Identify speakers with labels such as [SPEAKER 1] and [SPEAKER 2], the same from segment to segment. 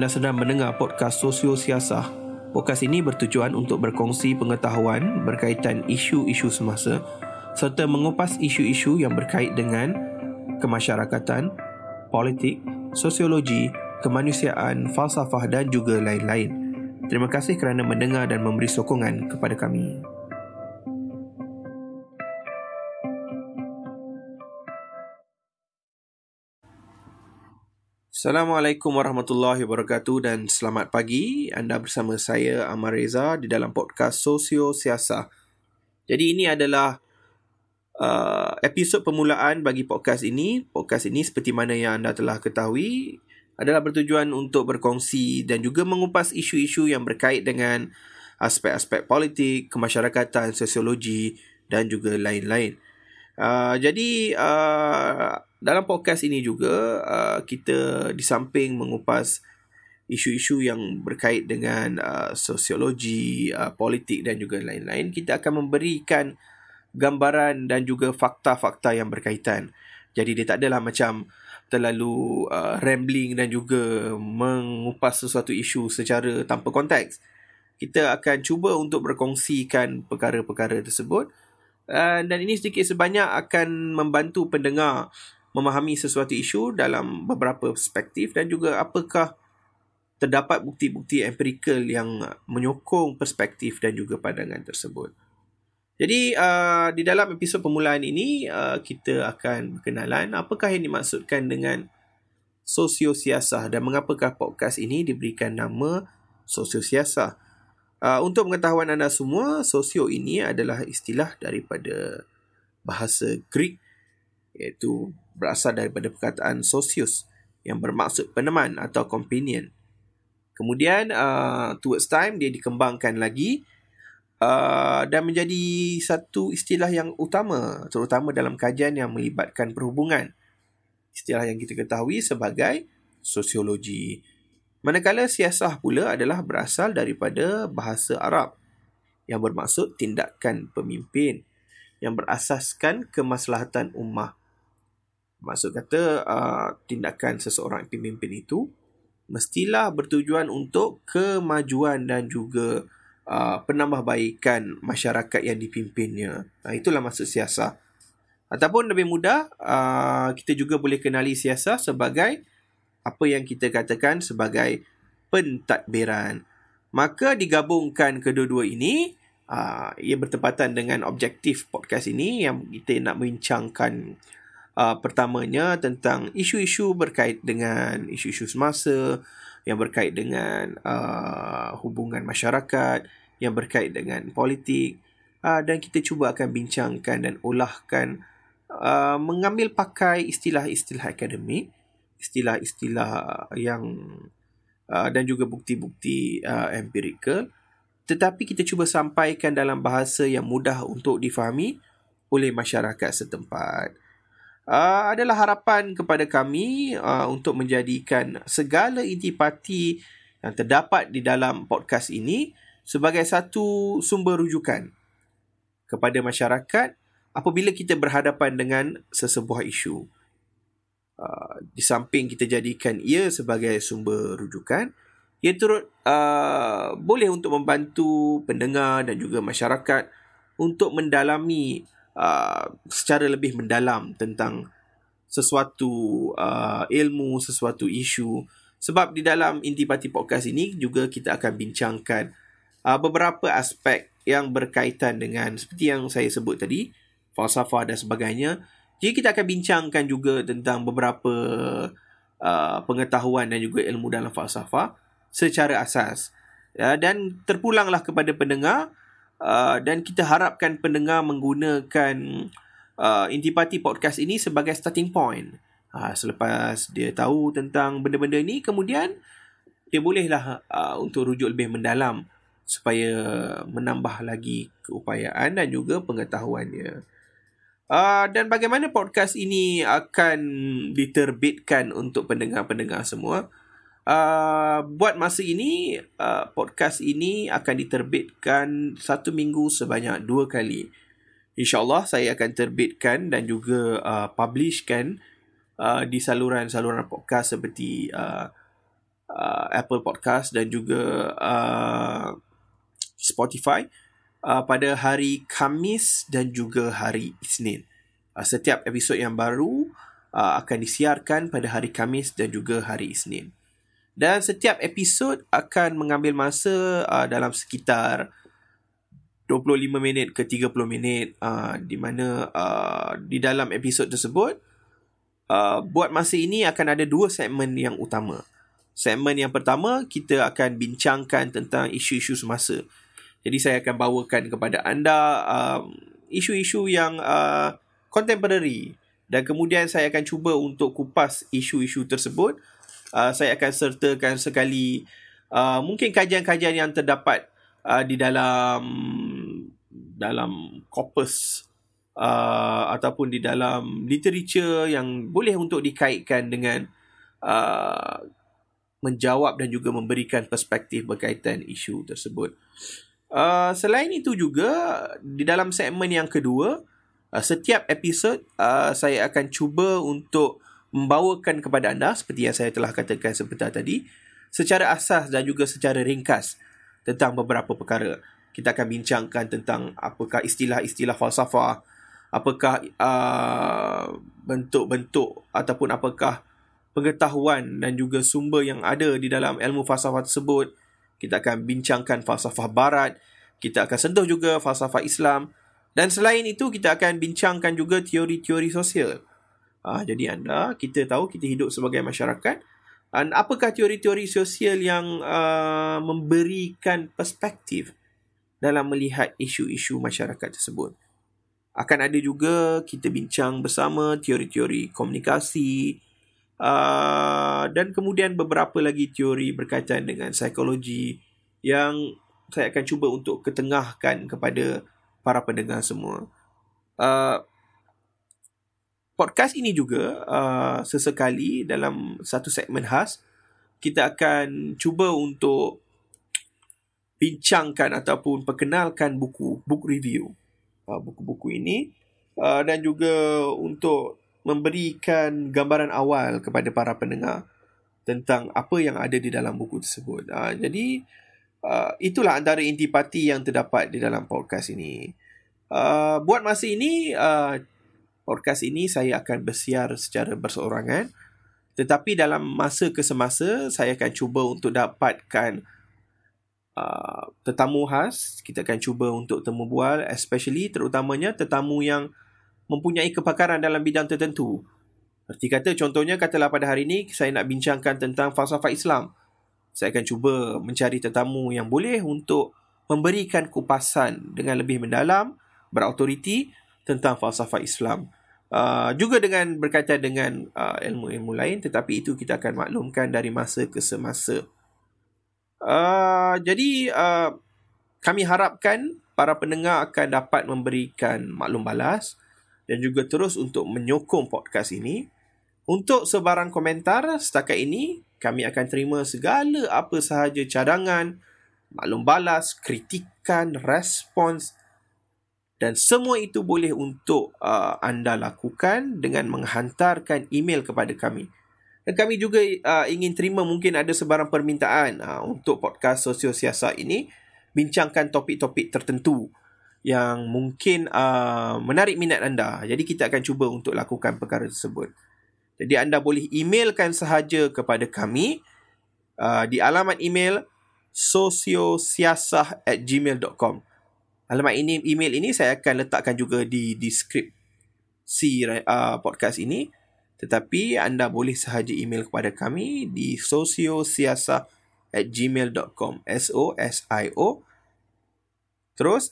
[SPEAKER 1] Anda sedang mendengar podcast Sosio Siasah. Podcast ini bertujuan untuk berkongsi pengetahuan berkaitan isu-isu semasa serta mengupas isu-isu yang berkait dengan kemasyarakatan, politik, sosiologi, kemanusiaan, falsafah dan juga lain-lain. Terima kasih kerana mendengar dan memberi sokongan kepada kami. Assalamualaikum warahmatullahi wabarakatuh dan selamat pagi. Anda bersama saya Amar Reza di dalam podcast Sosio Siasa. Jadi ini adalah uh, episod permulaan bagi podcast ini. Podcast ini seperti mana yang anda telah ketahui adalah bertujuan untuk berkongsi dan juga mengupas isu-isu yang berkait dengan aspek-aspek politik, kemasyarakatan, sosiologi dan juga lain-lain. Uh, jadi uh, dalam podcast ini juga uh, kita di samping mengupas isu-isu yang berkait dengan uh, sosiologi, uh, politik dan juga lain-lain, kita akan memberikan gambaran dan juga fakta-fakta yang berkaitan. Jadi dia tak adalah macam terlalu uh, rambling dan juga mengupas sesuatu isu secara tanpa konteks. Kita akan cuba untuk berkongsikan perkara-perkara tersebut Uh, dan ini sedikit sebanyak akan membantu pendengar memahami sesuatu isu dalam beberapa perspektif dan juga apakah terdapat bukti-bukti empirikal yang menyokong perspektif dan juga pandangan tersebut. Jadi uh, di dalam episod permulaan ini uh, kita akan berkenalan apakah yang dimaksudkan dengan sosiosiasah dan mengapakah podcast ini diberikan nama sosiosiasah. Uh, untuk pengetahuan anda semua, sosio ini adalah istilah daripada bahasa Greek iaitu berasal daripada perkataan sosius yang bermaksud peneman atau companion. Kemudian uh, towards time dia dikembangkan lagi uh, dan menjadi satu istilah yang utama terutama dalam kajian yang melibatkan perhubungan. Istilah yang kita ketahui sebagai sosiologi. Manakala siasah pula adalah berasal daripada bahasa Arab yang bermaksud tindakan pemimpin yang berasaskan kemaslahatan ummah. Maksud kata uh, tindakan seseorang pemimpin itu mestilah bertujuan untuk kemajuan dan juga uh, penambahbaikan masyarakat yang dipimpinnya. Itulah maksud siasah. Ataupun lebih mudah, uh, kita juga boleh kenali siasah sebagai apa yang kita katakan sebagai pentadbiran. Maka digabungkan kedua-dua ini, uh, ia bertepatan dengan objektif podcast ini yang kita nak membincangkan uh, pertamanya tentang isu-isu berkait dengan isu-isu semasa, yang berkait dengan uh, hubungan masyarakat, yang berkait dengan politik uh, dan kita cuba akan bincangkan dan olahkan uh, mengambil pakai istilah-istilah akademik istilah-istilah yang uh, dan juga bukti-bukti uh, empirikal tetapi kita cuba sampaikan dalam bahasa yang mudah untuk difahami oleh masyarakat setempat. Uh, adalah harapan kepada kami uh, untuk menjadikan segala intipati yang terdapat di dalam podcast ini sebagai satu sumber rujukan kepada masyarakat apabila kita berhadapan dengan sesebuah isu. Uh, di samping kita jadikan ia sebagai sumber rujukan, ia turut uh, boleh untuk membantu pendengar dan juga masyarakat untuk mendalami uh, secara lebih mendalam tentang sesuatu uh, ilmu, sesuatu isu. Sebab di dalam Intipati Podcast ini juga kita akan bincangkan uh, beberapa aspek yang berkaitan dengan seperti yang saya sebut tadi, falsafah dan sebagainya, jadi kita akan bincangkan juga tentang beberapa uh, pengetahuan dan juga ilmu dalam falsafah secara asas. Ya, dan terpulanglah kepada pendengar uh, dan kita harapkan pendengar menggunakan uh, intipati podcast ini sebagai starting point. Uh, selepas dia tahu tentang benda-benda ini, kemudian dia bolehlah uh, untuk rujuk lebih mendalam supaya menambah lagi keupayaan dan juga pengetahuannya. Uh, dan bagaimana podcast ini akan diterbitkan untuk pendengar-pendengar semua? Uh, buat masa ini, uh, podcast ini akan diterbitkan satu minggu sebanyak dua kali. InsyaAllah saya akan terbitkan dan juga uh, publishkan uh, di saluran-saluran podcast seperti uh, uh, Apple Podcast dan juga uh, Spotify uh, pada hari Kamis dan juga hari Isnin. Uh, setiap episod yang baru uh, akan disiarkan pada hari Kamis dan juga hari Isnin. Dan setiap episod akan mengambil masa uh, dalam sekitar 25 minit ke 30 minit uh, di mana uh, di dalam episod tersebut uh, buat masa ini akan ada dua segmen yang utama. Segmen yang pertama kita akan bincangkan tentang isu-isu semasa. Jadi saya akan bawakan kepada anda um, isu-isu yang uh, contemporary dan kemudian saya akan cuba untuk kupas isu-isu tersebut. Uh, saya akan sertakan sekali uh, mungkin kajian-kajian yang terdapat uh, di dalam dalam corpus uh, ataupun di dalam literature yang boleh untuk dikaitkan dengan uh, menjawab dan juga memberikan perspektif berkaitan isu tersebut. Uh, selain itu juga di dalam segmen yang kedua uh, setiap episod uh, saya akan cuba untuk membawakan kepada anda seperti yang saya telah katakan sebentar tadi secara asas dan juga secara ringkas tentang beberapa perkara kita akan bincangkan tentang apakah istilah-istilah falsafah, apakah uh, bentuk-bentuk ataupun apakah pengetahuan dan juga sumber yang ada di dalam ilmu falsafah tersebut. Kita akan bincangkan falsafah barat, kita akan sentuh juga falsafah Islam dan selain itu kita akan bincangkan juga teori-teori sosial. Uh, jadi anda, kita tahu kita hidup sebagai masyarakat dan apakah teori-teori sosial yang uh, memberikan perspektif dalam melihat isu-isu masyarakat tersebut. Akan ada juga kita bincang bersama teori-teori komunikasi uh, dan kemudian beberapa lagi teori berkaitan dengan psikologi yang saya akan cuba untuk ketengahkan kepada para pendengar semua. Uh, podcast ini juga uh, sesekali dalam satu segmen khas kita akan cuba untuk bincangkan ataupun perkenalkan buku book review uh, buku-buku ini uh, dan juga untuk memberikan gambaran awal kepada para pendengar tentang apa yang ada di dalam buku tersebut. Uh, jadi uh, itulah antara intipati yang terdapat di dalam podcast ini. Uh, buat masa ini uh, podcast ini saya akan bersiar secara berseorangan tetapi dalam masa ke semasa saya akan cuba untuk dapatkan Uh, tetamu khas kita akan cuba untuk temu bual especially terutamanya tetamu yang mempunyai kepakaran dalam bidang tertentu. Seperti kata contohnya katalah pada hari ini saya nak bincangkan tentang falsafah Islam. Saya akan cuba mencari tetamu yang boleh untuk memberikan kupasan dengan lebih mendalam, berautoriti tentang falsafah Islam. Uh, juga dengan berkaitan dengan uh, ilmu-ilmu lain tetapi itu kita akan maklumkan dari masa ke semasa. Uh, jadi uh, kami harapkan para pendengar akan dapat memberikan maklum balas dan juga terus untuk menyokong podcast ini. Untuk sebarang komentar setakat ini, kami akan terima segala apa sahaja cadangan, maklum balas, kritikan, respons dan semua itu boleh untuk uh, anda lakukan dengan menghantarkan email kepada kami. Dan kami juga uh, ingin terima mungkin ada sebarang permintaan uh, untuk podcast sosio siasat ini bincangkan topik-topik tertentu yang mungkin uh, menarik minat anda. Jadi kita akan cuba untuk lakukan perkara tersebut. Jadi anda boleh emailkan sahaja kepada kami uh, di alamat email sosiosiasah at gmail.com Alamat ini, email ini saya akan letakkan juga di deskripsi uh, podcast ini tetapi anda boleh sahaja email kepada kami di sosiosiasa at gmail.com S-O-S-I-O terus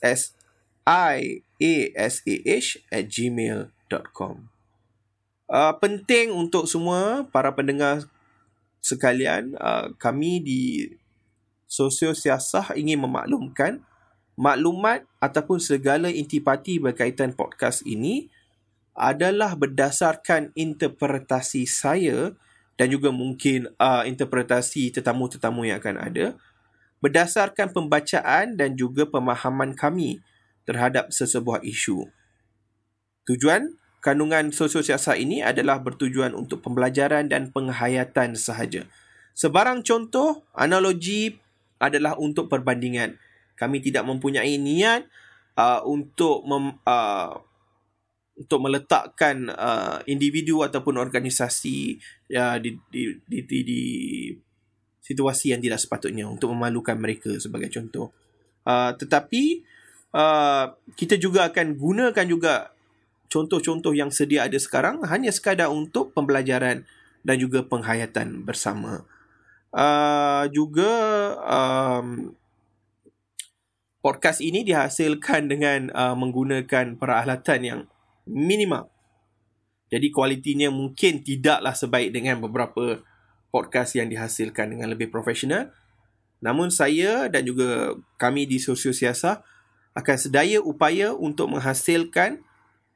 [SPEAKER 1] S-I-A-S-A-H at gmail.com uh, Penting untuk semua para pendengar sekalian uh, kami di sosiosiasah ingin memaklumkan maklumat ataupun segala intipati berkaitan podcast ini adalah berdasarkan interpretasi saya dan juga mungkin uh, interpretasi tetamu-tetamu yang akan ada berdasarkan pembacaan dan juga pemahaman kami terhadap sesebuah isu. Tujuan kandungan sosiosiasat ini adalah bertujuan untuk pembelajaran dan penghayatan sahaja. Sebarang contoh, analogi adalah untuk perbandingan. Kami tidak mempunyai niat uh, untuk mem, uh, untuk meletakkan uh, individu ataupun organisasi ya, di, di, di, di, di situasi yang tidak sepatutnya untuk memalukan mereka sebagai contoh. Uh, tetapi uh, kita juga akan gunakan juga contoh-contoh yang sedia ada sekarang hanya sekadar untuk pembelajaran dan juga penghayatan bersama. Uh, juga um, podcast ini dihasilkan dengan uh, menggunakan peralatan yang minimal. Jadi kualitinya mungkin tidaklah sebaik dengan beberapa podcast yang dihasilkan dengan lebih profesional. Namun saya dan juga kami di Sosio Siasa akan sedaya upaya untuk menghasilkan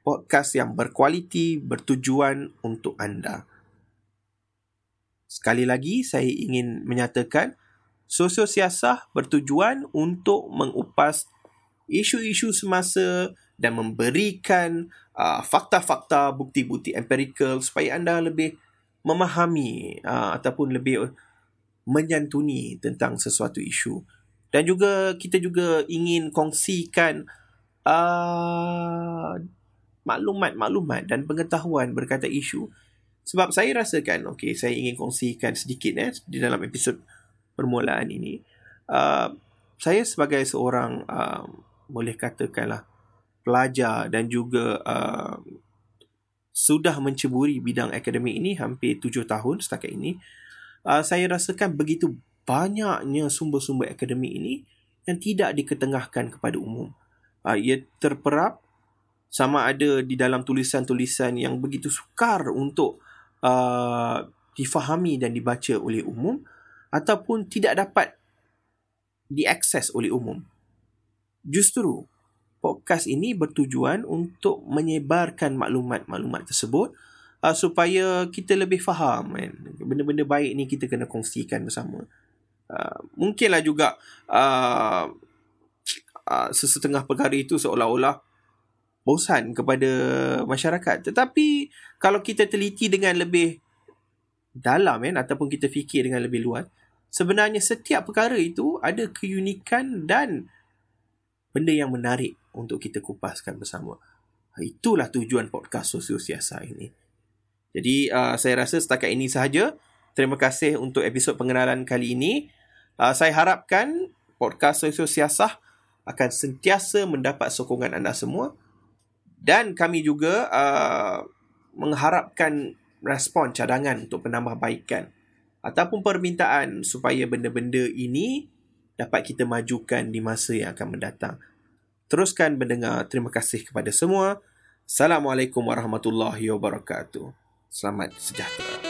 [SPEAKER 1] podcast yang berkualiti, bertujuan untuk anda. Sekali lagi, saya ingin menyatakan sosio siasah bertujuan untuk mengupas isu-isu semasa dan memberikan uh, fakta-fakta, bukti-bukti empirical supaya anda lebih memahami uh, ataupun lebih menyantuni tentang sesuatu isu. Dan juga kita juga ingin kongsikan uh, maklumat-maklumat dan pengetahuan berkaitan isu sebab saya rasakan, okay, saya ingin kongsikan sedikit eh, di dalam episod permulaan ini. Uh, saya sebagai seorang, uh, boleh katakanlah, pelajar dan juga uh, sudah menceburi bidang akademik ini hampir tujuh tahun setakat ini, uh, saya rasakan begitu banyaknya sumber-sumber akademik ini yang tidak diketengahkan kepada umum. Uh, ia terperap sama ada di dalam tulisan-tulisan yang begitu sukar untuk uh, difahami dan dibaca oleh umum ataupun tidak dapat diakses oleh umum. Justru podcast ini bertujuan untuk menyebarkan maklumat-maklumat tersebut uh, supaya kita lebih faham kan. Benda-benda baik ni kita kena kongsikan bersama. Uh, mungkinlah juga uh, uh, sesetengah perkara itu seolah-olah bosan kepada masyarakat. Tetapi kalau kita teliti dengan lebih dalam kan ataupun kita fikir dengan lebih luas, sebenarnya setiap perkara itu ada keunikan dan benda yang menarik untuk kita kupaskan bersama. Itulah tujuan podcast Sosio Siasa ini. Jadi uh, saya rasa setakat ini sahaja. Terima kasih untuk episod pengenalan kali ini. Uh, saya harapkan podcast Sosio Siasa akan sentiasa mendapat sokongan anda semua dan kami juga uh, mengharapkan respon cadangan untuk penambahbaikan ataupun permintaan supaya benda-benda ini dapat kita majukan di masa yang akan mendatang. Teruskan mendengar. Terima kasih kepada semua. Assalamualaikum warahmatullahi wabarakatuh. Selamat sejahtera.